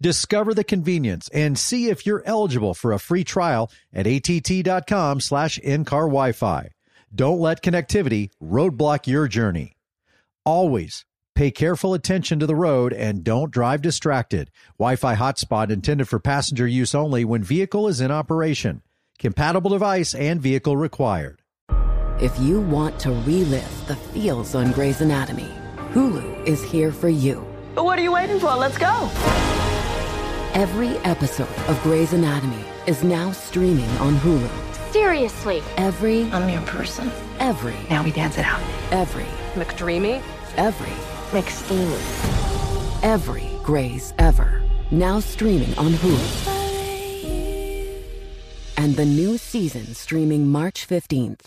Discover the convenience and see if you're eligible for a free trial at att.com slash in-car Wi-Fi. Don't let connectivity roadblock your journey. Always pay careful attention to the road and don't drive distracted. Wi-Fi hotspot intended for passenger use only when vehicle is in operation. Compatible device and vehicle required. If you want to relive the feels on Grey's Anatomy, Hulu is here for you. What are you waiting for? Let's go. Every episode of Grey's Anatomy is now streaming on Hulu. Seriously. Every, I'm your person. every, Now we dance it out. every, McDreamy? every, McSteamy. every Grey's ever. Now streaming on Hulu. And the new season streaming March 15th.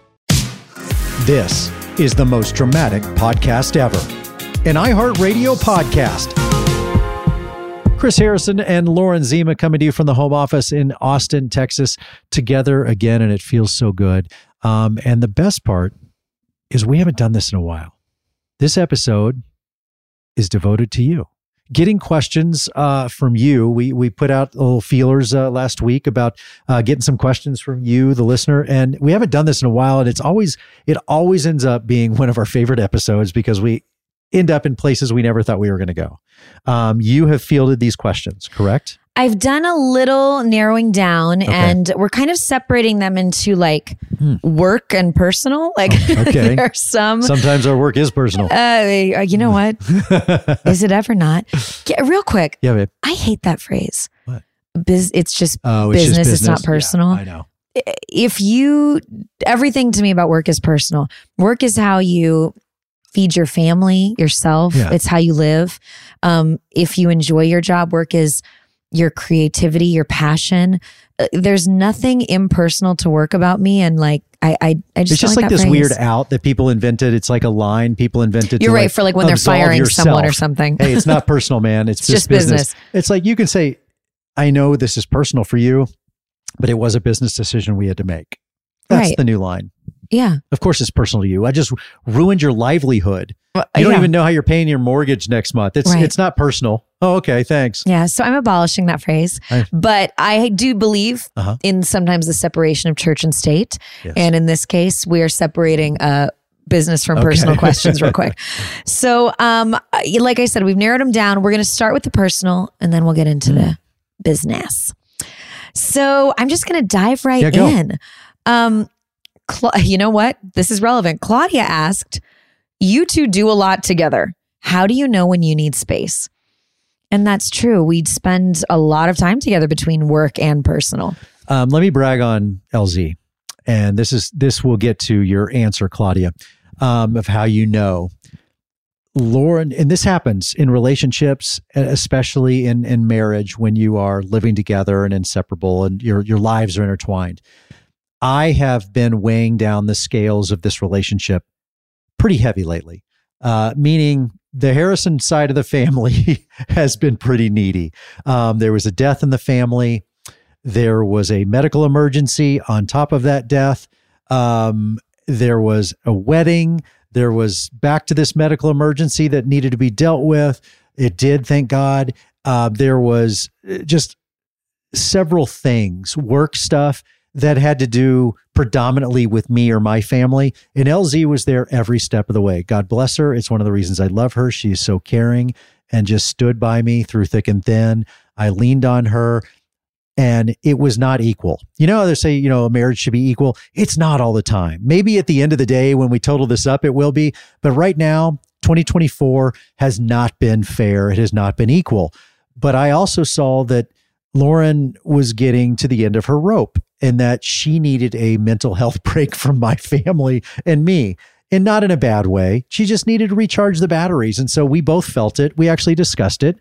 This is the most dramatic podcast ever, an iHeartRadio podcast. Chris Harrison and Lauren Zima coming to you from the home office in Austin, Texas, together again, and it feels so good. Um, and the best part is we haven't done this in a while. This episode is devoted to you. Getting questions uh, from you. We we put out little feelers uh, last week about uh, getting some questions from you, the listener, and we haven't done this in a while. And it's always it always ends up being one of our favorite episodes because we end up in places we never thought we were going to go. Um, you have fielded these questions, correct? I've done a little narrowing down and we're kind of separating them into like work and personal. Like Hmm. Oh, okay. there are some Sometimes our work is personal. uh, you know what? Is it ever not? Get, real quick. yeah, babe. I hate that phrase. What? Biz, it's just Oh, it's just business. It's not personal. Yeah, I know. if you everything to me about work is personal. Work is how you feed your family, yourself. Yeah. It's how you live. Um, if you enjoy your job, work is your creativity, your passion. Uh, there's nothing impersonal to work about me, and like I, I, I just It's just like, this phrase. weird out that people invented. It's like a line people invented. You're right like for like when they're firing someone or something. hey, it's not personal, man. It's, It's just just business. business. It's like you can say, I know this is personal for you, but it was a business decision we had to make. That's Right. the new line. yeah, Of course, it's personal to you. I just ruined your livelihood. You don't yeah. even know how you're paying your mortgage next month. It's Right. it's not personal. Oh, okay, thanks. Yeah, so I'm abolishing that phrase. I- but I do believe Uh-huh. in sometimes the separation of church and state. Yes. And in this case, we are separating uh, business from Okay. personal questions real quick. So, um, like I said, we've narrowed them down. We're going to start with the personal and then we'll get into Mm. the business. So I'm just going to dive right Yeah, in. Um, Cla- you know what? This is relevant. Claudia asked, You two do a lot together. How do you know when you need space? And that's true. We'd spend a lot of time together between work and personal. Um, let me brag on LZ, and this is this will get to your answer, Claudia, um, of how you know. Lauren, and this happens in relationships, especially in in marriage when you are living together and inseparable, and your your lives are intertwined. I have been weighing down the scales of this relationship pretty heavy lately, uh, meaning the Harrison side of the family has been pretty needy. Um, there was a death in the family. There was a medical emergency on top of that death. Um, there was a wedding. There was back to this medical emergency that needed to be dealt with. It did, thank God. Uh, there was uh, just several things, work stuff that had to do predominantly with me or my family. And LZ was there every step of the way. God bless her. It's one of the reasons I love her. She's so caring and just stood by me through thick and thin. I leaned on her. and it was not equal. You know, they say, you know, a marriage should be equal. It's not all the time. Maybe at the end of the day, when we total this up, it will be. But right now, 2024 has not been fair. It has not been equal. But I also saw that Lauren was getting to the end of her rope and that she needed a mental health break from my family and me. And not in a bad way. She just needed to recharge the batteries. And so we both felt it. We actually discussed it.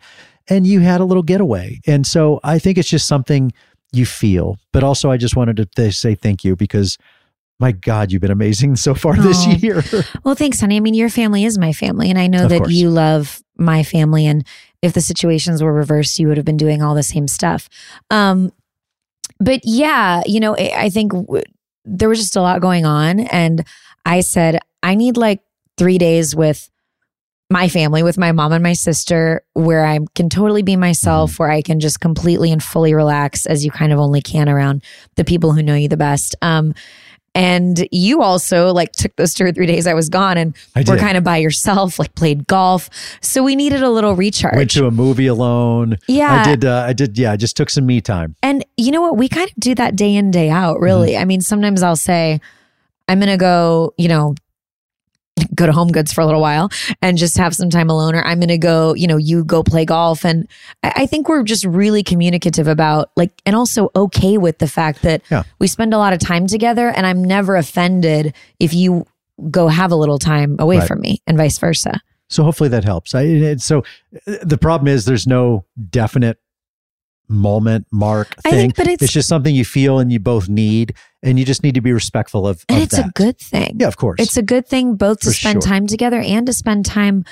And you had a little getaway. And so I think it's just something you feel. But also, I just wanted to th- say thank you because my God, you've been amazing so far this Oh. year. Well, thanks, honey. I mean, your family is my family, and I know Of that course. you love my family. And if the situations were reversed, you would have been doing all the same stuff. Um, but yeah, you know, I I think w- there was just a lot going on, and I said I need like three days with my family, with my mom and my sister, where I can totally be myself, where I can just completely and fully relax, as you kind of only can around the people who know you the best. Um, and you also like took those two or three days I was gone and were kind of by yourself, like played golf. So we needed a little recharge. Went to a movie alone. yeah. I did. Uh, I did. Yeah, I just took some me time. And you know what? We kind of do that day in, day out, really. Mm-hmm. I mean, sometimes I'll say, I'm going to go, you know, go to Home Goods for a little while and just have some time alone, or I'm going to go, you know, you go play golf. And I, I think we're just really communicative about like, and also okay with the fact that Yeah. we spend a lot of time together and I'm never offended if you go have a little time away Right. from me and vice versa. So hopefully that helps. I, so uh, the problem is there's no definite moment mark I thing. think, but it's- just something you feel and you both need, and you just need to be respectful of. And of it's a good thing. Yeah, of course. It's a good thing both to For spend sure. time together and to spend time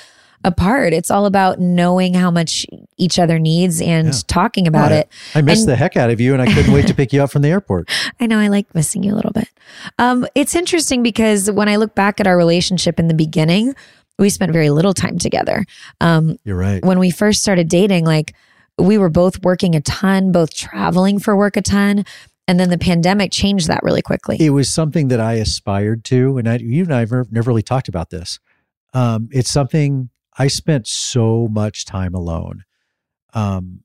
apart. It's all about knowing how much each other needs and Yeah. talking about it. I missed And- the heck out of you, and I couldn't wait to pick you up from the airport. I know I like missing you a little bit. Um, it's interesting because when I look back at our relationship in the beginning, we spent very little time together. Um, You're right. when we first started dating, like we were both working a ton, both traveling for work a ton. And then the pandemic changed that really quickly. It was something that I aspired to, and I, you and I have never, really talked about this. Um, it's something I spent so much time alone. Um,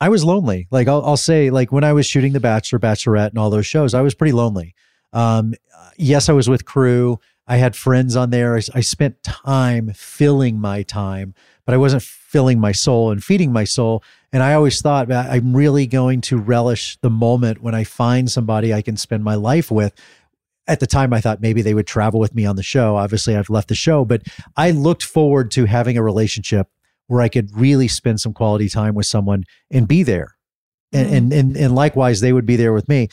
I was lonely. Like I'll, I'll say, like when I was shooting The Bachelor, Bachelorette, and all those shows, I was pretty lonely. Um, yes, I was with crew. I had friends on there. I, I spent time filling my time, but I wasn't filling my soul and feeding my soul. And I always thought "Man, I'm really going to relish the moment when I find somebody I can spend my life with. At the time, I thought maybe they would travel with me on the show. Obviously, I've left the show, but I looked forward to having a relationship where I could really spend some quality time with someone and be there. And, Mhm. and, and, and likewise, they would be there with me.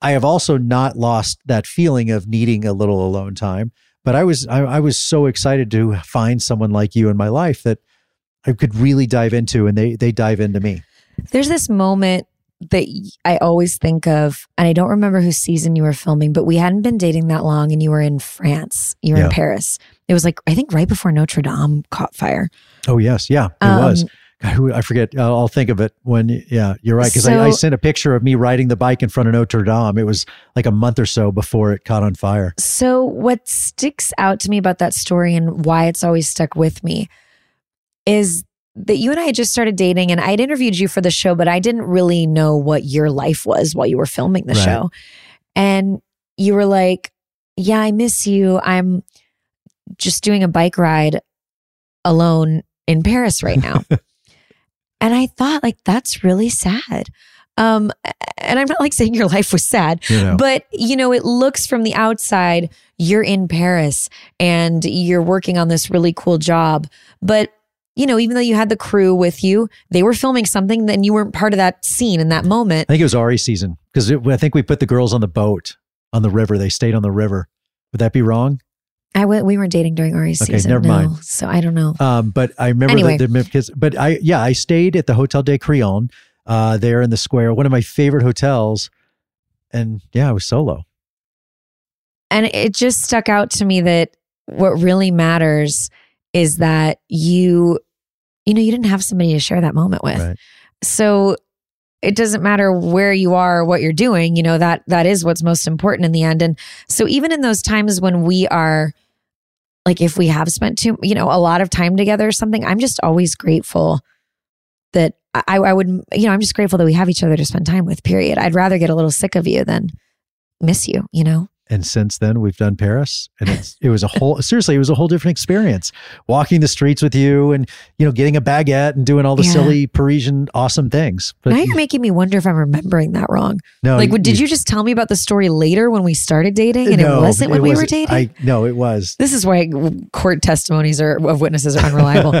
I have also not lost that feeling of needing a little alone time, but I was, I, I was so excited to find someone like you in my life that I could really dive into and they, they dive into me. There's this moment that I always think of, and I don't remember whose season you were filming, but we hadn't been dating that long and you were in France. You were Yeah. in Paris. It was like, I think right before Notre Dame caught fire. Oh yes. Yeah, it Um, was. I forget. I'll, think of it when. Yeah, you're right. Because I, I sent a picture of me riding the bike in front of Notre Dame. It was like a month or so before it caught on fire. So, what sticks out to me about that story and why it's always stuck with me is that you and I had just started dating, and I'd interviewed you for the show, but I didn't really know what your life was while you were filming the Right. show. And you were like, Yeah, I miss you. I'm just doing a bike ride alone in Paris right now. and I thought, like, that's really sad. Um, and I'm not like saying your life was sad, You know. but you know, it looks from the outside, you're in Paris and you're working on this really cool job. But you know, even though you had the crew with you, they were filming something, then you weren't part of that scene in that moment. I think it was Arie season because I think we put the girls on the boat on the river. They stayed on the river. Would that be wrong? I w- we weren't dating during Arie's Okay, season. never no. mind. So I don't know. Um, but I remember Anyway. the, the but I yeah I stayed at the Hotel de Crillon uh, there in the square, one of my favorite hotels, and yeah, I was solo. And it just stuck out to me that what really matters is that you, you know, you didn't have somebody to share that moment with. Right. So it doesn't matter where you are or what you're doing, you know, that that is what's most important in the end. And so even in those times when we are like if we have spent too, you know, a lot of time together or something, I'm just always grateful that I, I would, you know, I'm just grateful that we have each other to spend time with, period. I'd rather get a little sick of you than miss you, you know? And since then, we've done Paris, and it's, it was a whole seriously, it was a whole different experience. Walking the streets with you, and you know, getting a baguette and doing all the Yeah. silly Parisian awesome things. But now you're making me wonder if I'm remembering that wrong. no, like, what, did you just tell me about the story later when we started dating and No, it wasn't when we were wasn't. dating? I no, it was. this is why court testimonies are, of witnesses are unreliable.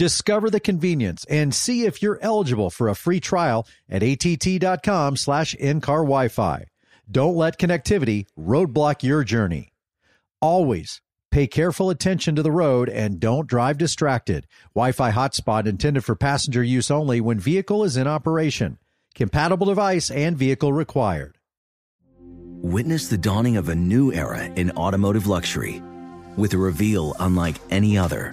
Discover the convenience and see if you're eligible for a free trial at att.com slash in-car Wi-Fi. Don't let connectivity roadblock your journey. Always pay careful attention to the road and don't drive distracted. Wi-Fi hotspot intended for passenger use only when vehicle is in operation. Compatible device and vehicle required. Witness the dawning of a new era in automotive luxury with a reveal unlike any other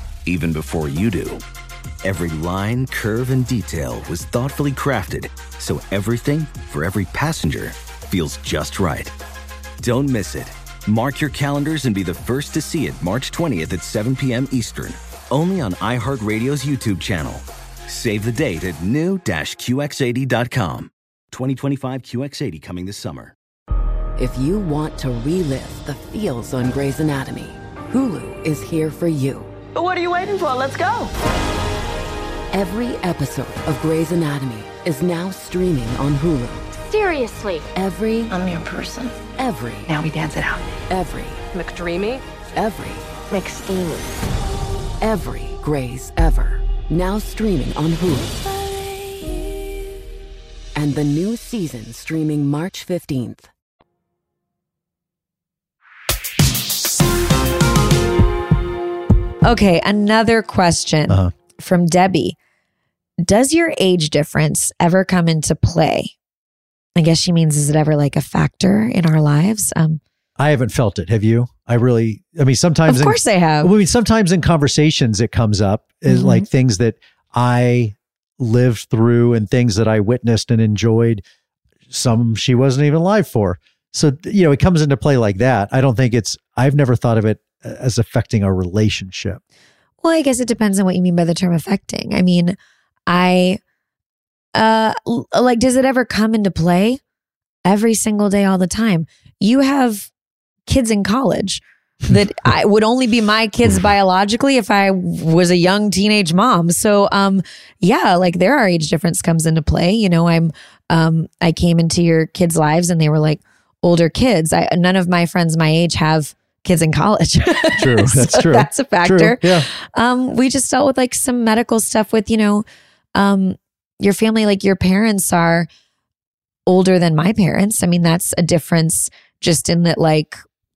even before you do. Every line, curve, and detail was thoughtfully crafted so everything for every passenger feels just right. Don't miss it. Mark your calendars and be the first to see it March 20th at 7 p.m. Eastern, only on iHeartRadio's YouTube channel. Save the date at new-QX80.com. 2025 QX80 coming this summer. If you want to relive the feels on Grey's Anatomy, Hulu is here for you. What are you waiting for? Let's go. Every episode of Grey's Anatomy is now streaming on Hulu. Seriously. Every, I'm your person. every, Now we dance it out. every, McDreamy? every, McSteamy. every Grey's ever. Now streaming on Hulu. And the new season streaming March 15th. Okay, another question Uh-huh. from Debbie. Does your age difference ever come into play? I guess she means, is it ever like a factor in our lives? Um, I haven't felt it. Have you? I really, I mean, sometimes of in- course I have. I mean, sometimes in conversations it comes up is Mhm. like things that I lived through and things that I witnessed and enjoyed. Some she wasn't even alive for. So, you know, it comes into play like that. I don't think it's, I've never thought of it as affecting our relationship. Well, I guess it depends on what you mean by the term affecting. I mean, I uh like does it ever come into play every single day all the time? You have kids in college that I would only be my kids biologically if I was a young teenage mom. So um yeah, like there are age difference comes into play. You know, I'm um I came into your kids' lives and they were like older kids. I none of my friends my age have kids in college. True. That's true. That's a factor True. Yeah. um we just dealt with like some medical stuff with you know um your family like your parents are older than my parents i mean that's a difference just in that like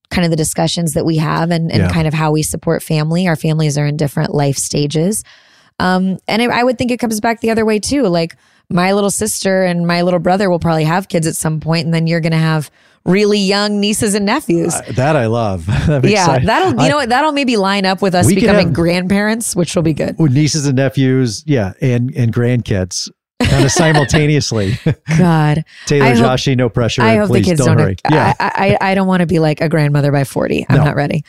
kind of the discussions that we have and, and Yeah. kind of how we support family our families are in different life stages um and I, I would think it comes back the other way too like my little sister and my little brother will probably have kids at some point and then you're gonna have really young nieces and nephews Uh, that I love. Yeah, that'll you I- know what that'll maybe line up with us becoming have- grandparents, which will be good. with nieces and nephews, yeah, and and grandkids, kind of simultaneously. God, Taylor, I hope- Joshi, no pressure. I hope Please the kids don't, don't. hurry. Yeah, I, I I don't want to be like a grandmother by forty. I'm No. not ready.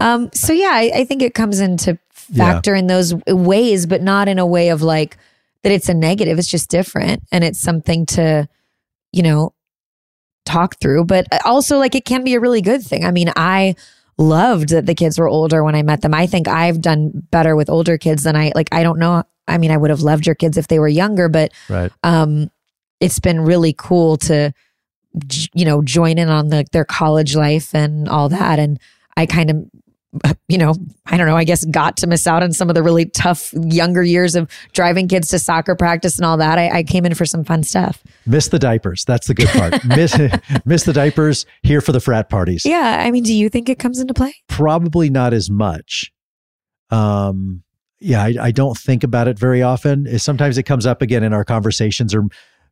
Um. So yeah, I, I think it comes into Yeah. factor in those ways, but not in a way of like that it's a negative. It's just different, and it's something to, you know, talk through. But also, like it can be a really good thing. I mean, I loved that the kids were older when I met them. I think I've done better with older kids than I like. I don't know. I mean, I would have loved your kids if they were younger, but Right. um, it's been really cool to, you know, join in on the, their college life and all that. And I kind of, you know, I don't know, I guess got to miss out on some of the really tough younger years of driving kids to soccer practice and all that. I, I came in for some fun stuff. Miss the diapers. That's the good part. miss miss the diapers. Here for the frat parties. Yeah. I mean, do you think it comes into play? Probably not as much. Um. Yeah, I, I don't think about it very often. Sometimes it comes up again in our conversations, or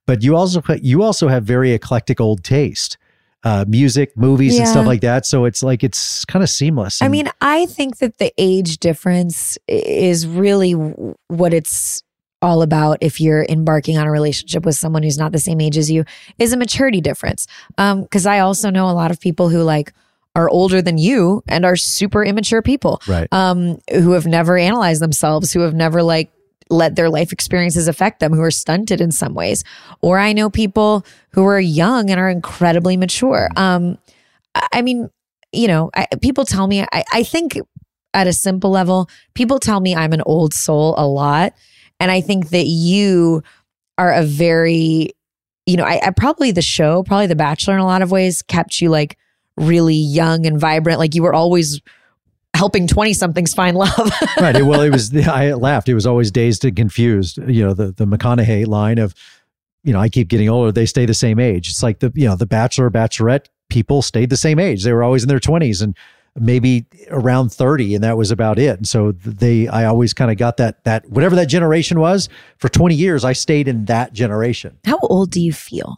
but you also you also have very eclectic old taste, uh, music, movies, and stuff like that. So it's like it's kind of seamless. I mean, I think that the age difference is really what it's all about if you're embarking on a relationship with someone who's not the same age as you is a maturity difference. Um cuz I also know a lot of people who like are older than you and are super immature people. right. Um who have never analyzed themselves, who have never like let their life experiences affect them, who are stunted in some ways. Or I know people who are young and are incredibly mature. Um I mean, you know, I, people tell me, I, I think at a simple level, people tell me I'm an old soul a lot. And I think that you are a very, you know, I, I probably the show, probably The Bachelor in a lot of ways kept you like really young and vibrant. Like you were always helping 20 somethings find love. right. Well, it was. I laughed. It was always dazed and confused. You know, the the McConaughey line of, you know, I keep getting older. They stay the same age. It's like the you know the Bachelor Bachelorette people stayed the same age. They were always in their twenties and maybe around thirty, and that was about it. And so they, I always kind of got that that whatever that generation was for twenty years. I stayed in that generation. How old do you feel?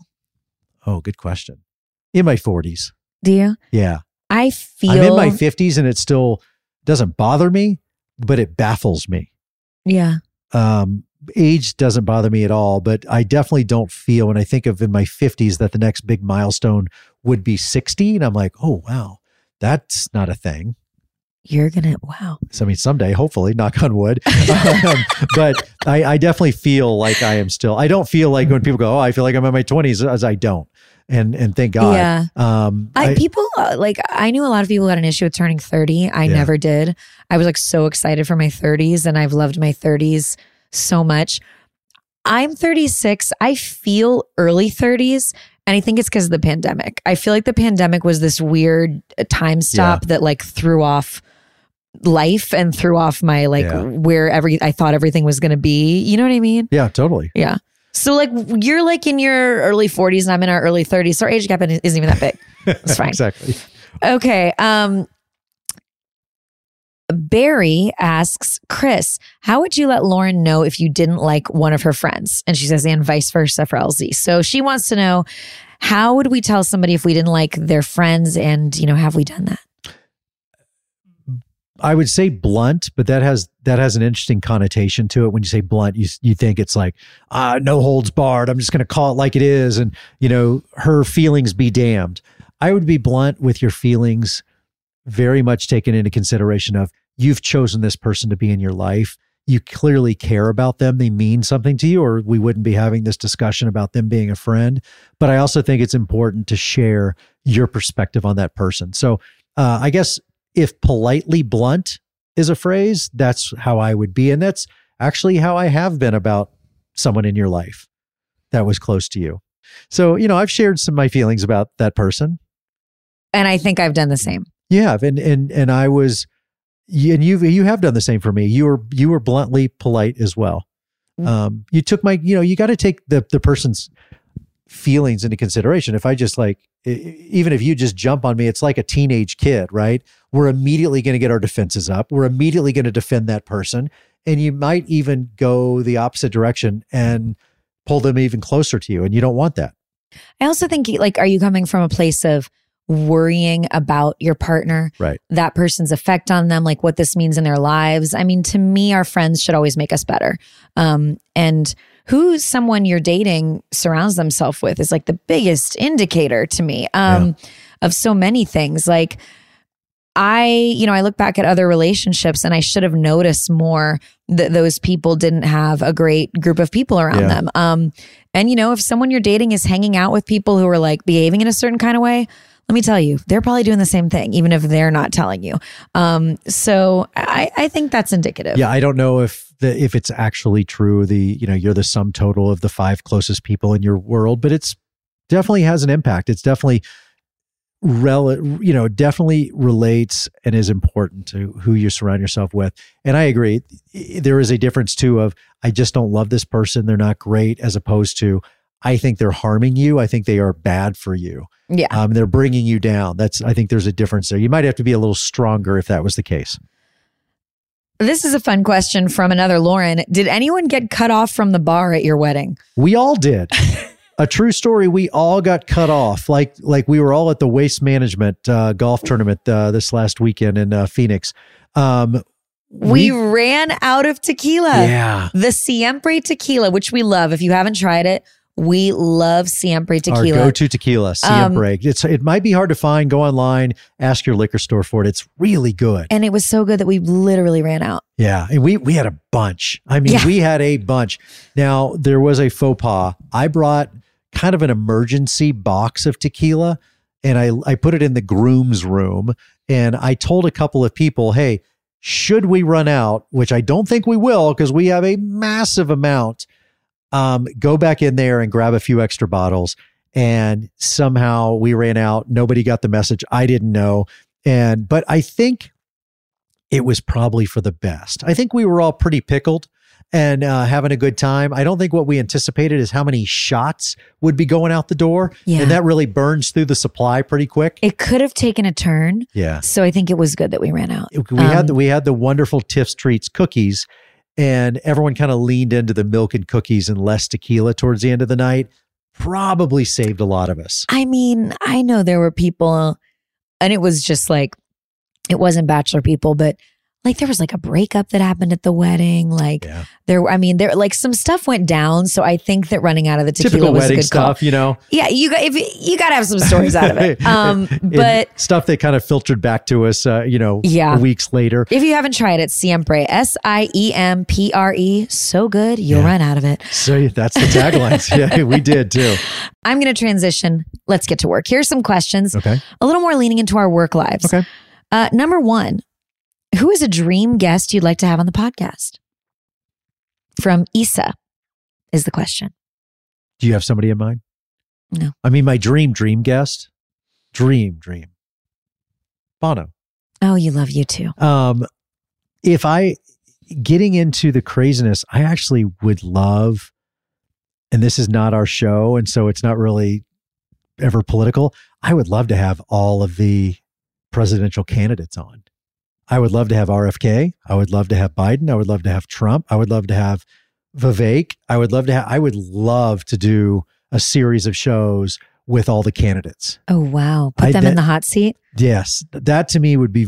Oh, good question. In my forties. Do you? Yeah. I feel I'm in my 50s and it still doesn't bother me, but it baffles me. Yeah. Um, age doesn't bother me at all, but I definitely don't feel when I think of in my 50s that the next big milestone would be 60. And I'm like, oh, wow, that's not a thing. You're gonna wow. So, I mean, someday, hopefully, knock on wood. um, but I, I definitely feel like I am still, I don't feel like when people go, oh, I feel like I'm in my 20s, as I don't. And, and thank God. Yeah. Um, I, I- people uh, like I knew a lot of people had an issue with turning 30. I Yeah. never did. I was like so excited for my 30s and I've loved my 30s so much. I'm 36. I feel early 30s and I think it's because of the pandemic. I feel like the pandemic was this weird uh, time stop that like threw off life and threw off my like Yeah. where every I thought everything was going to be. You know what I mean? yeah, totally. Yeah. So like you're like in your early 40s and I'm in our early 30s. So our age gap isn't even that big. It's fine. exactly. Okay. Um Barry asks, Chris, how would you let Lauren know if you didn't like one of her friends? And she says, and vice versa for LZ. So she wants to know, how would we tell somebody if we didn't like their friends? And, you know, have we done that? I would say blunt, but that has that has an interesting connotation to it. When you say blunt, you you think it's like uh, no holds barred. I'm just going to call it like it is, and you know her feelings be damned. I would be blunt with your feelings, very much taken into consideration of you've chosen this person to be in your life. You clearly care about them. They mean something to you, or we wouldn't be having this discussion about them being a friend. But I also think it's important to share your perspective on that person. So uh, I guess if politely blunt is a phrase, that's how I would be. And that's actually how I have been about someone in your life that was close to you. So, you know, I've shared some of my feelings about that person. And I think I've done the same. Yeah. And and and I was and you you have done the same for me. You were you were bluntly polite as well. Mm. Um, you took my, you know, you got to take the the person's feelings into consideration. If I just like, even if you just jump on me, it's like a teenage kid, right? We're immediately going to get our defenses up. We're immediately going to defend that person. And you might even go the opposite direction and pull them even closer to you. And you don't want that. I also think, like, are you coming from a place of worrying about your partner, Right. that person's effect on them, like what this means in their lives? I mean, to me, our friends should always make us better. Um, and who someone you're dating surrounds themselves with is like the biggest indicator to me um, of so many things. Like, I, you know, I look back at other relationships and I should have noticed more that those people didn't have a great group of people around Yeah. them. Um, And you know, if someone you're dating is hanging out with people who are like behaving in a certain kind of way, let me tell you, they're probably doing the same thing, even if they're not telling you. Um, so I, I think that's indicative. Yeah, I don't know if the if it's actually true. The you know you're the sum total of the five closest people in your world, but it's definitely has an impact. It's definitely rel you know definitely relates and is important to who you surround yourself with. And I agree, there is a difference too of I just don't love this person. They're not great, as opposed to I think they're harming you. I think they are bad for you. Yeah. Um, they're bringing you down. That's I think there's a difference there. You might have to be a little stronger if that was the case. This is a fun question from another Lauren. Did anyone get cut off from the bar at your wedding? We all did. a true story. We all got cut off. Like like we were all at the Waste Management uh, golf tournament uh, this last weekend in uh, Phoenix. Um, We, ran out of tequila. yeah. The Siempre tequila, which we love. If you haven't tried it, we love Siempre tequila. Our go-to tequila, Um, Siempre. it's it might be hard to find. Go online, ask your liquor store for it. It's really good. and it was so good that we literally ran out. Yeah, and we we had a bunch. I mean, Yeah. we had a bunch. Now there was a faux pas. I brought kind of an emergency box of tequila, and I I put it in the groom's room, and I told a couple of people, hey. Should we run out, which I don't think we will, because we have a massive amount, um, go back in there and grab a few extra bottles. And somehow we ran out. Nobody got the message. I didn't know. And, but I think it was probably for the best. I think we were all pretty pickled and uh, having a good time. I don't think what we anticipated is how many shots would be going out the door. Yeah. And that really burns through the supply pretty quick. It could have taken a turn. yeah. So I think it was good that we ran out. We had Um, the, we had the wonderful Tiff's Treats cookies and everyone kind of leaned into the milk and cookies and less tequila towards the end of the night. Probably saved a lot of us. I mean, I know there were people, and it was just like, it wasn't bachelor people, but like there was like a breakup that happened at the wedding. Like Yeah. there, I mean, there like some stuff went down. So I think that running out of the tequila Typical was a wedding good call. stuff, you know. Yeah, you got if you got to have some stories out of it. Um, but stuff that kind of filtered back to us, uh, you know, Yeah. weeks later. if you haven't tried it, Siempre, S I E M P R E, so good you'll Yeah. run out of it. So that's the taglines. yeah, we did too. I'm going to transition. Let's get to work. Here's some questions, Okay. a little more leaning into our work lives. Okay. Uh, number one, who is a dream guest you'd like to have on the podcast? From Isa is the question. Do you have somebody in mind? No. I mean, my dream, dream guest, dream, dream. Bono. Oh, you love U2. Um, if I getting into the craziness, I actually would love, and this is not our show, and so it's not really ever political. I would love to have all of the presidential candidates on. I would love to have RFK. I would love to have Biden. I would love to have Trump. I would love to have Vivek. I would love to have, I would love to do a series of shows with all the candidates. Oh, wow. Put I them in the hot seat. Yes, that to me would be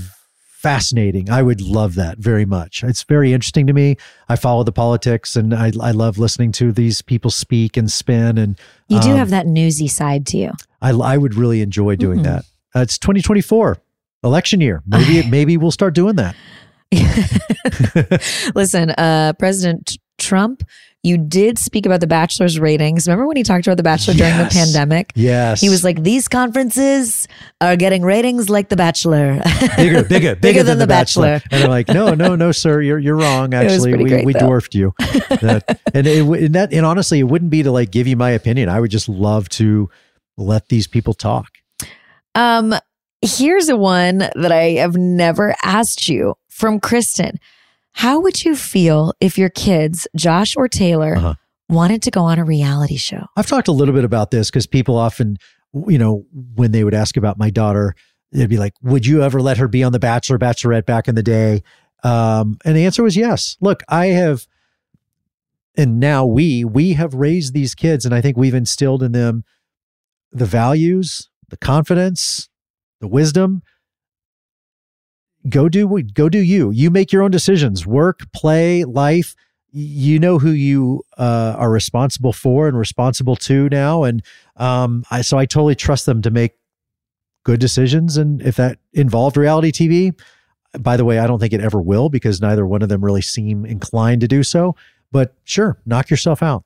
fascinating. I would love that very much. It's very interesting to me. I follow the politics and I, I love listening to these people speak and spin. And You do um, have that newsy side to you. I, I would really enjoy doing Mm. that. Uh, it's 2024 election year. Maybe maybe we'll start doing that. Listen, uh, President Trump, you did speak about the Bachelor's ratings. Remember when he talked about the Bachelor during the pandemic? Yes, He was like, these conferences are getting ratings like The Bachelor. bigger, bigger, bigger, than, the Bachelor. And they're like, no, no, no, sir, you're you're wrong. Actually, we great, we dwarfed you. That- and it, and that and honestly, it wouldn't be to like give you my opinion. I would just love to let these people talk. Um, here's a one that I have never asked you from Kristen. How would you feel if your kids, Josh or Taylor, Uh-huh. wanted to go on a reality show? I've talked a little bit about this because people often, you know, when they would ask about my daughter, they'd be like, "Would you ever let her be on The Bachelor, Bachelorette back in the day?" Um, and the answer was yes. Look, I have, and now we we have raised these kids, and I think we've instilled in them the values, the confidence, the wisdom. Go do go do you. You make your own decisions. Work, play, life you know who you uh, are responsible for and responsible to now and um, I, so i totally trust them to make good decisions and if that involved reality tv by the way i don't think it ever will because neither one of them really seem inclined to do so but sure knock yourself out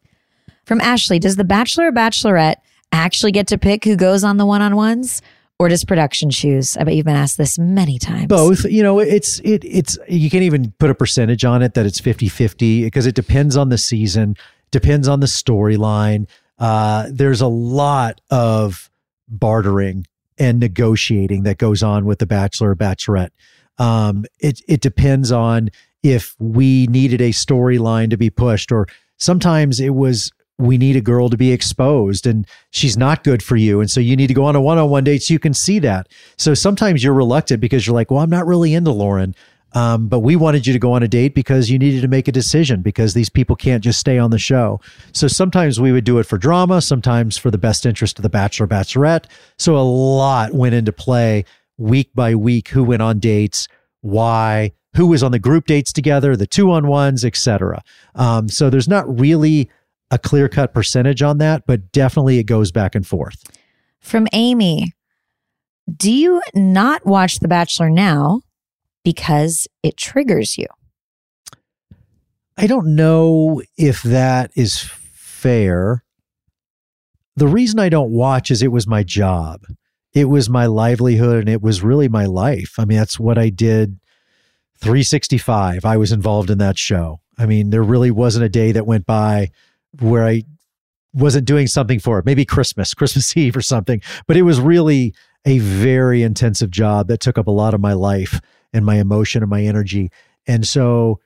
From Ashley, does the bachelor or bachelorette actually get to pick who goes on the one on ones? Or does production choose? I bet you've been asked this many times. Both, you know, it's it it's you can't even put a percentage on it that it's 50-50 because it depends on the season, depends on the storyline. Uh, there's a lot of bartering and negotiating that goes on with the bachelor or bachelorette. Um, it it depends on if we needed a storyline to be pushed, or sometimes it was we need a girl to be exposed and she's not good for you. And so you need to go on a one on one date so you can see that. So sometimes you're reluctant because you're like, well, I'm not really into Lauren. Um, but we wanted you to go on a date because you needed to make a decision because these people can't just stay on the show. So sometimes we would do it for drama, sometimes for the best interest of the bachelor, bachelorette. So a lot went into play week by week who went on dates, why, who was on the group dates together, the two on ones, etc. Um, so there's not really a clear cut percentage on that, but definitely it goes back and forth. From Amy, do you not watch The Bachelor now because it triggers you? I don't know if that is fair. The reason I don't watch is it was my job. It was my livelihood and it was really my life. I mean, that's what I did 365. I was involved in that show. I mean, there really wasn't a day that went by where I wasn't doing something for it. Maybe Christmas, Christmas Eve or something. But it was really a very intensive job that took up a lot of my life and my emotion and my energy. And so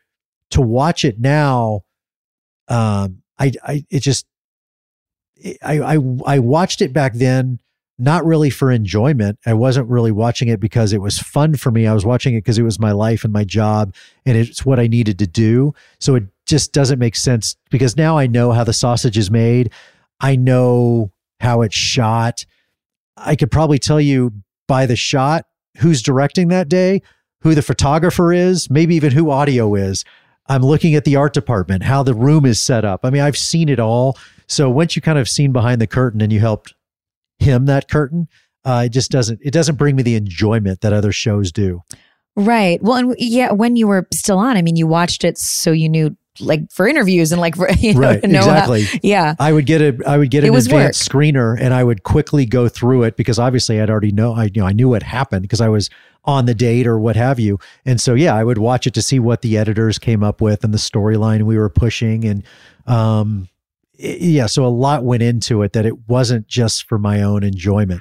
to watch it now, um, I, I, it just, I, I, I watched it back then, not really for enjoyment. I wasn't really watching it because it was fun for me. I was watching it because it was my life and my job and it's what I needed to do. So it just doesn't make sense because now I know how the sausage is made. I know how it's shot. I could probably tell you by the shot who's directing that day, who the photographer is, maybe even who audio is. I'm looking at the art department, how the room is set up. I mean, I've seen it all. So once you kind of seen behind the curtain and you helped him that curtain, uh, it just doesn't it doesn't bring me the enjoyment that other shows do. Right. Well, and yeah, when you were still on, I mean, you watched it so you knew like for interviews and like for, you know, right know exactly. How, yeah. I would get a i would get It an advanced screener and i would quickly go through it because obviously i'd already know i you know i knew what happened because i was on the date or what have you. And so yeah i would watch it to see what the editors came up with and the storyline we were pushing and um i- yeah so a lot went into it that it wasn't just for my own enjoyment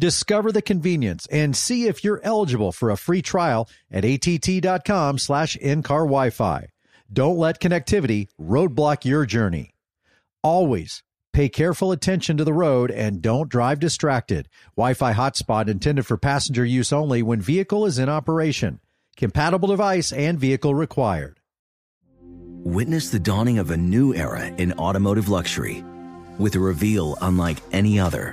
Discover the convenience and see if you're eligible for a free trial at att.com slash in-car Wi-Fi. Don't let connectivity roadblock your journey. Always pay careful attention to the road and don't drive distracted. Wi-Fi hotspot intended for passenger use only when vehicle is in operation. Compatible device and vehicle required. Witness the dawning of a new era in automotive luxury with a reveal unlike any other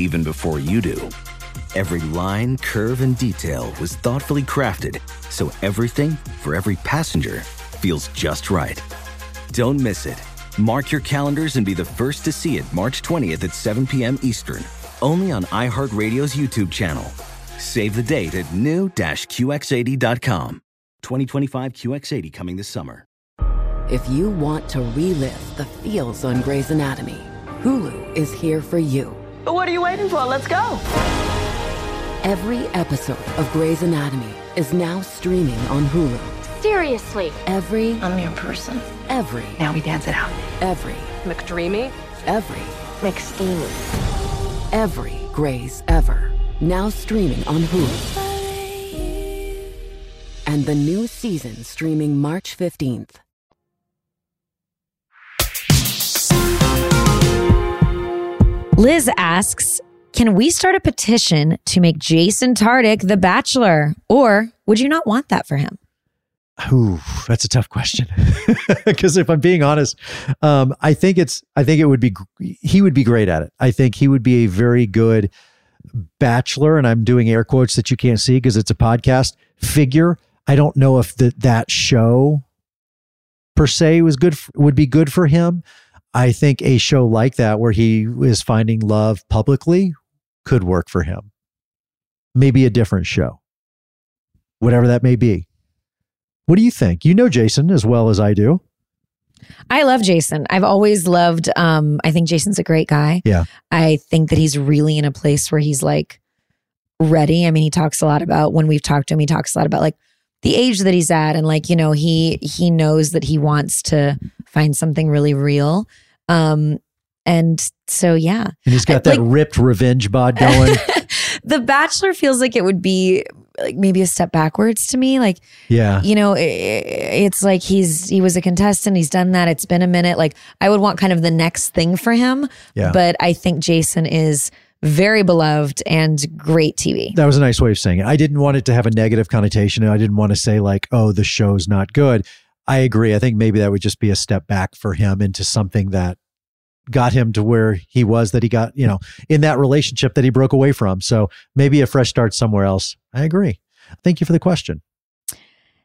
even before you do. Every line, curve, and detail was thoughtfully crafted so everything for every passenger feels just right. Don't miss it. Mark your calendars and be the first to see it March 20th at 7 p.m. Eastern, only on iHeartRadio's YouTube channel. Save the date at new-QX80.com. 2025 QX80 coming this summer. If you want to relive the feels on Grey's Anatomy, Hulu is here for you. But what are you waiting for? Let's go. Every episode of Grey's Anatomy is now streaming on Hulu. Seriously. Every, I'm your person. every, Now we dance it out. every, McDreamy. every, McSteamy. every Grey's ever. Now streaming on Hulu. And the new season streaming March 15th. Liz asks, can we start a petition to make Jason Tartick the bachelor? Or would you not want that for him? Ooh, that's a tough question. Because if I'm being honest, um, I think it's I think it would be he would be great at it. I think he would be a very good bachelor, and I'm doing air quotes that you can't see because it's a podcast figure. I don't know if the, that show per se was good f- would be good for him. I think a show like that where he is finding love publicly could work for him. Maybe a different show, whatever that may be. What do you think? You know Jason as well as I do. I love Jason. I've always loved um I think Jason's a great guy. Yeah. I think that he's really in a place where he's like ready. I mean, he talks a lot about when we've talked to him, he talks a lot about like the age that he's at and like, you know, he he knows that he wants to find something really real. Um and so yeah. And he's got I- that like- ripped revenge bod going. the Bachelor feels like it would be like maybe a step backwards to me. Like yeah. you know, i- i- it's like he's he was a contestant. He's done that. It's been a minute. Like I would want kind of the next thing for him. Yeah. But I think Jason is very beloved and great TV. That was a nice way of saying it. I didn't want it to have a negative connotation. I didn't want to say like, "Oh, the show's not good." I agree. I think maybe that would just be a step back for him into something that got him to where he was that he got, you know, in that relationship that he broke away from. So maybe a fresh start somewhere else. I agree. Thank you for the question.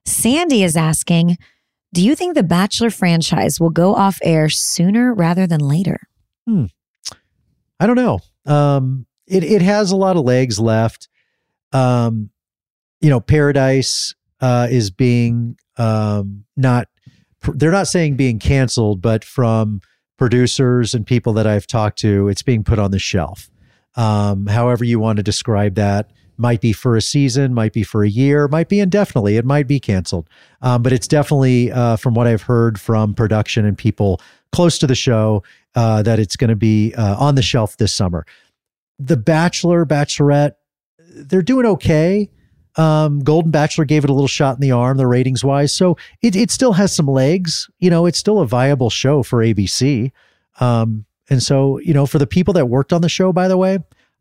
Sandy is asking, do you think the Bachelor franchise will go off air sooner rather than later? Hmm. I don't know. Um, it it has a lot of legs left. Um, you know, Paradise uh, is being um, not. They're not saying being canceled, but from producers and people that I've talked to, it's being put on the shelf. Um, however you want to describe that, might be for a season, might be for a year, might be indefinitely. It might be canceled, um, but it's definitely uh, from what I've heard from production and people close to the show uh, that it's going to be uh, on the shelf this summer. The Bachelor, Bachelorette, they're doing okay. Um, Golden Bachelor gave it a little shot in the arm, the ratings wise. So it, it still has some legs. You know, it's still a viable show for ABC. Um, and so, you know, for the people that worked on the show, by the way,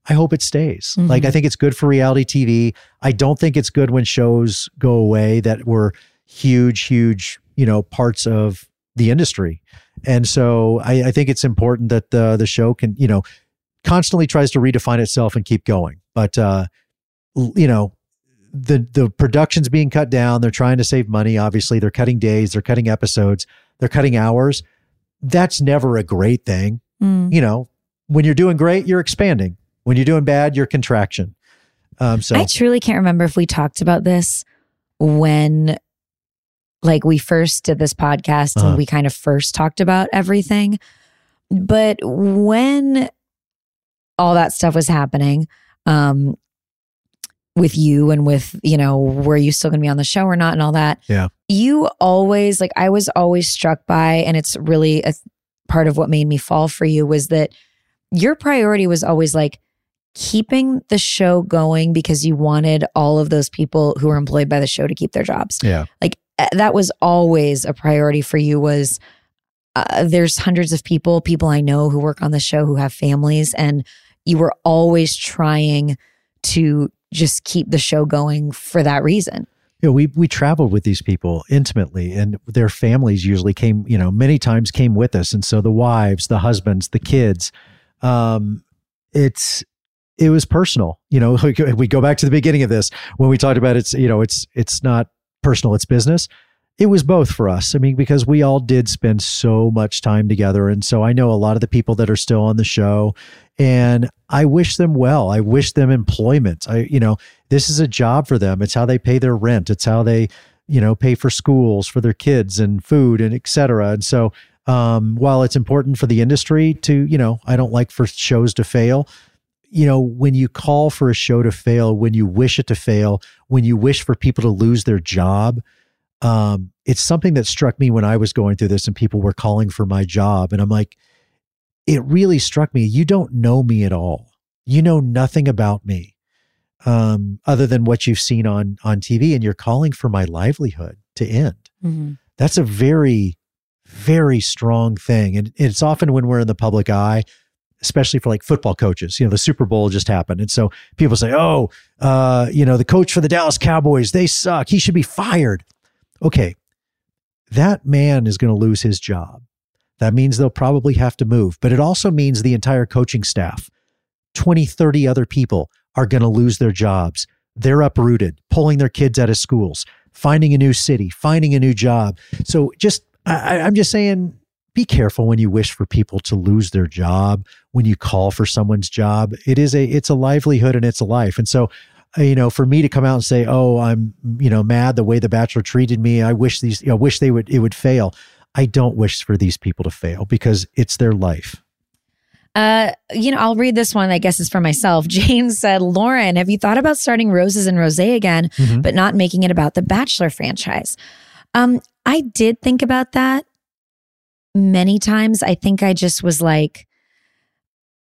I hope it stays. Mhm. Like, I think it's good for reality TV. I don't think it's good when shows go away that were huge, huge, you know, parts of the industry. And so I, I think it's important that the the show can, you know, constantly tries to redefine itself and keep going. But uh, you know, the the production's being cut down. They're trying to save money. Obviously, they're cutting days, they're cutting episodes, they're cutting hours. That's never a great thing. Mm. You know, when you're doing great, you're expanding. When you're doing bad, you're contraction. Um, so I truly can't remember if we talked about this when like we first did this podcast Uh-huh. and we kind of first talked about everything. But when all that stuff was happening, um, with you and with, you know, were you still gonna be on the show or not and all that. Yeah. You always like I was always struck by, and it's really a part of what made me fall for you was that your priority was always like keeping the show going because you wanted all of those people who were employed by the show to keep their jobs. yeah, Like that was always a priority for you was uh, there's hundreds of people, people I know who work on the show who have families and you were always trying to just keep the show going for that reason. you know, we we traveled with these people intimately, and their families usually came. You know, many times came with us, and so the wives, the husbands, the kids. Um, it's it was personal. You know, we go back to the beginning of this when we talked about it's. You know, it's it's not personal; it's business. It was both for us. I mean, because we all did spend so much time together, and so I know a lot of the people that are still on the show, and I wish them well. I wish them employment. I, you know, this is a job for them. It's how they pay their rent. It's how they, you know, pay for schools for their kids and food and et cetera. And so, um, while it's important for the industry to, you know, I don't like for shows to fail. You know, when you call for a show to fail, when you wish it to fail, when you wish for people to lose their job, um, it's something that struck me when I was going through this and people were calling for my job. And I'm like, it really struck me. You don't know me at all. You know nothing about me um, other than what you've seen on on TV, and you're calling for my livelihood to end. That's a very, very strong thing, and it's often when we're in the public eye, especially for like football coaches. You know, the Super Bowl just happened, and so people say, "Oh, uh, you know, the coach for the Dallas Cowboys, they suck. He should be fired." Okay, that man is going to lose his job. That means they'll probably have to move, but it also means the entire coaching staff, 20, 30 other people are going to lose their jobs. They're uprooted, pulling their kids out of schools, finding a new city, finding a new job. So just, I, I'm just saying, be careful when you wish for people to lose their job, when you call for someone's job. It is a, it's a livelihood and it's a life. And so, uh, you know, for me to come out and say, "Oh, I'm, you know, mad the way the Bachelor treated me. I wish these, you know, wish they would, it would fail." I don't wish for these people to fail because it's their life. Uh, you know, I'll read this one. I guess is for myself. Jane said, "Lauren, have you thought about starting Roses and Rosé again, Mhm. but not making it about the Bachelor franchise?" Um, I did think about that many times. I think I just was like,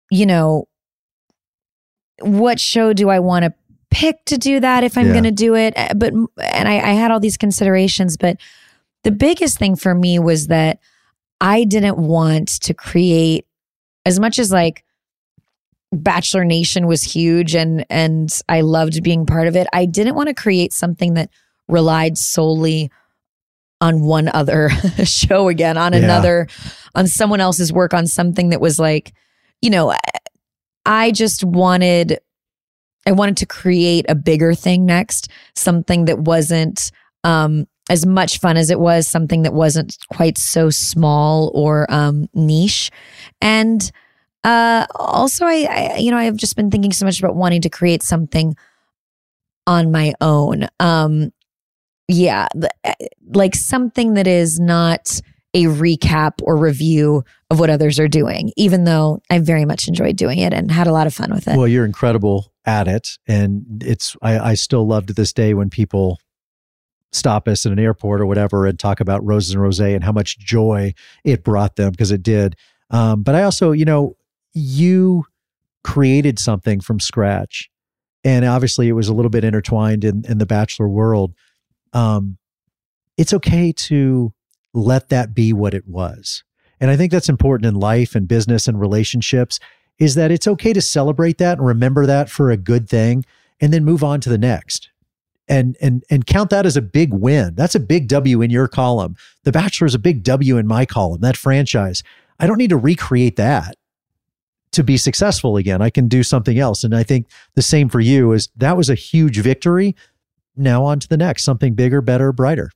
you know, what show do I want to pick to do that if I'm Yeah. going to do it? Uh, But and I, I had all these considerations, but the biggest thing for me was that I didn't want to create as much as like Bachelor Nation was huge and and I loved being part of it. I didn't want to create something that relied solely on one other show again, on Yeah. another, on someone else's work, on something that was like, you know, I just wanted I wanted to create a bigger thing next, something that wasn't um as much fun as it was, something that wasn't quite so small or um niche. And uh also I, I you know, I've just been thinking so much about wanting to create something on my own. Um yeah, the- like something that is not a recap or review of what others are doing, even though I very much enjoyed doing it and had a lot of fun with it. Well, you're incredible at it, and it's I, I still love to this day when people stop us at an airport or whatever and talk about roses and rosé and how much joy it brought them because it did. Um, but I also, you know, you created something from scratch, and obviously it was a little bit intertwined in in the bachelor world. Um, it's okay to let that be what it was. And I think that's important in life and business and relationships is that it's okay to celebrate that and remember that for a good thing and then move on to the next. And and and count that as a big win. That's a big W in your column. The Bachelor is a big W in my column. That franchise. I don't need to recreate that to be successful again. I can do something else. And I think the same for you is that was a huge victory. Now on to the next, something bigger, better, brighter.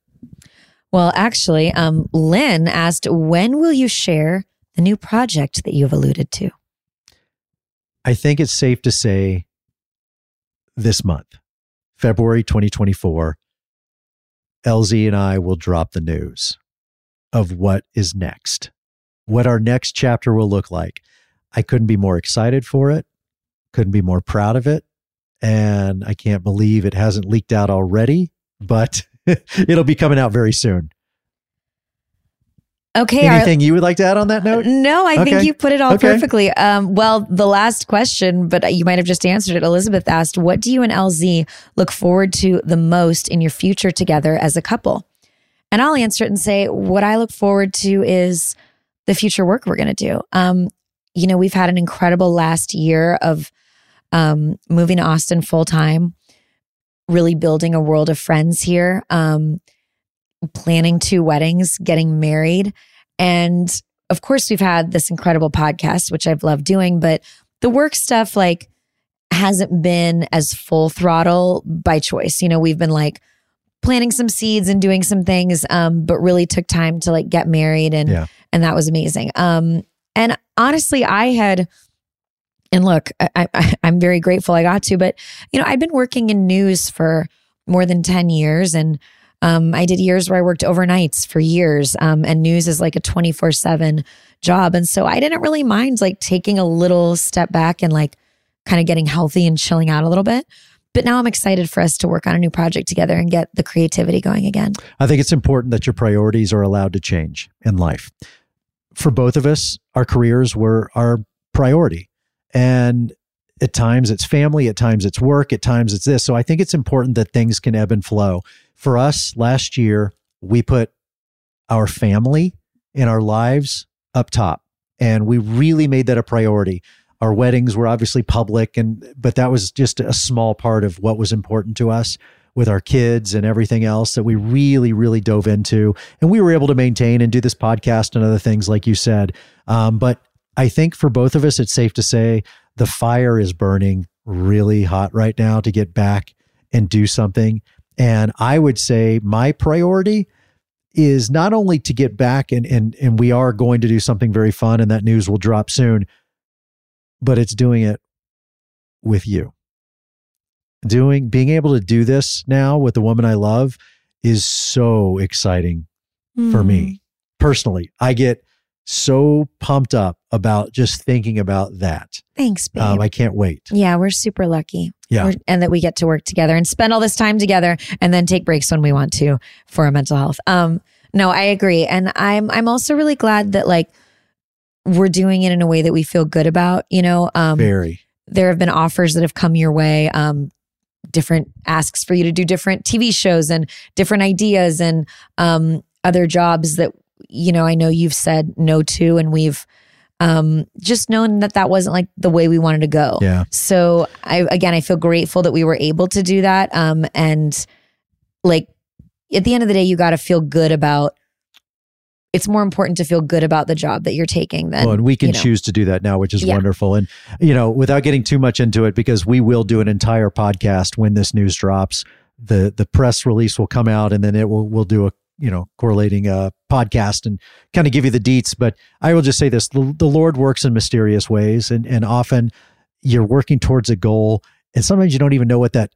Well, actually, um, Lynn asked, when will you share the new project that you've alluded to? I think it's safe to say this month, February 2024, LZ and I will drop the news of what is next, what our next chapter will look like. I couldn't be more excited for it, couldn't be more proud of it. And I can't believe it hasn't leaked out already, but it'll be coming out very soon. Okay. our- Anything you would like to add on that note? no, I think you put it all Okay. perfectly. Um, well, the last question, but you might have just answered it. Elizabeth asked, What do you and LZ look forward to the most in your future together as a couple? And I'll answer it and say, What I look forward to is the future work we're going to do. Um, you know, we've had an incredible last year of um, moving to Austin full time, really building a world of friends here, um, planning two weddings, getting married. And of course, we've had this incredible podcast, which I've loved doing, but the work stuff, like, hasn't been as full throttle by choice. You know, we've been like planting some seeds and doing some things, um, but really took time to like get married and Yeah. and that was amazing. Um, and honestly, I had, and look, I, I, I'm very grateful I got to, but you know, I've been working in news for more than 10 years and um, I did years where I worked overnights for years. Um, and news is like a 24 seven job. And so I didn't really mind like taking a little step back and like kind of getting healthy and chilling out a little bit. but now I'm excited for us to work on a new project together and get the creativity going again. I think it's important that your priorities are allowed to change in life. For both of us, our careers were our priority. And at times it's family, at times it's work, at times it's this. So I think it's important that things can ebb and flow. For us, last year, we put our family and our lives up top. And we really made that a priority. Our weddings were obviously public and but that was just a small part of what was important to us with our kids and everything else that we really, really dove into. And we were able to maintain and do this podcast and other things, like you said. Um, but I think for both of us, it's safe to say the fire is burning really hot right now to get back and do something. And I would say my priority is not only to get back and and and we are going to do something very fun and that news will drop soon, but it's doing it with you. Doing being able to do this now with the woman I love is so exciting for Hmm. me personally. I get so pumped up about just thinking about that. Thanks, babe. Um, I can't wait. yeah, we're super lucky. Yeah. We're- and that we get to work together and spend all this time together and then take breaks when we want to for our mental health. Um, no, I agree. And I'm I'm also really glad that like we're doing it in a way that we feel good about, you know. Um Very. there have been offers that have come your way um different asks for you to do different tv shows and different ideas and um other jobs that you know i know you've said no to and we've um just known that that wasn't like the way we wanted to go Yeah. so i again i feel grateful that we were able to do that um and like at the end of the day you got to feel good about it's more important to feel good about the job that you're taking than well, and we can you know. choose to do that now, which is Yeah. wonderful. And, you know, without getting too much into it, because we will do an entire podcast when this news drops. The the press release will come out and then it will we'll do a you know correlating uh podcast and kind of give you the deets. But I will just say this the, the Lord works in mysterious ways and and often you're working towards a goal and sometimes you don't even know what that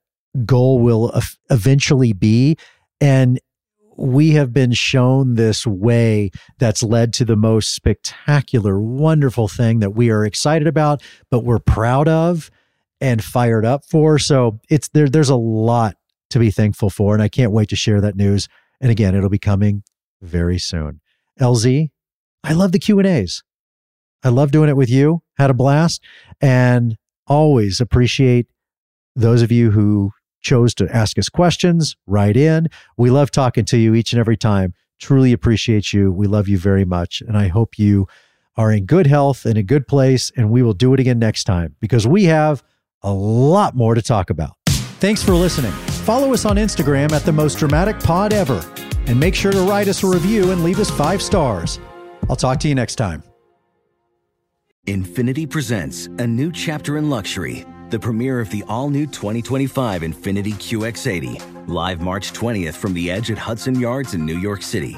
goal will ev- eventually be. And we have been shown this way that's led to the most spectacular, wonderful thing that we are excited about, but we're proud of and fired up for. So it's there. There's a lot to be thankful for, and I can't wait to share that news. And again, it'll be coming very soon. LZ, I love the Q and A's. I love doing it with you. Had a blast, and always appreciate those of you who chose to ask us questions, write in. We love talking to you each and every time. Truly appreciate you. We love you very much. And I hope you are in good health and a good place. And we will do it again next time because we have a lot more to talk about. Thanks for listening. Follow us on Instagram at the most dramatic pod ever. And make sure to write us a review and leave us five stars. I'll talk to you next time. Infiniti presents a new chapter in luxury, the premiere of the all new 2025 Infiniti QX80, live March 20th from the edge at Hudson Yards in New York City,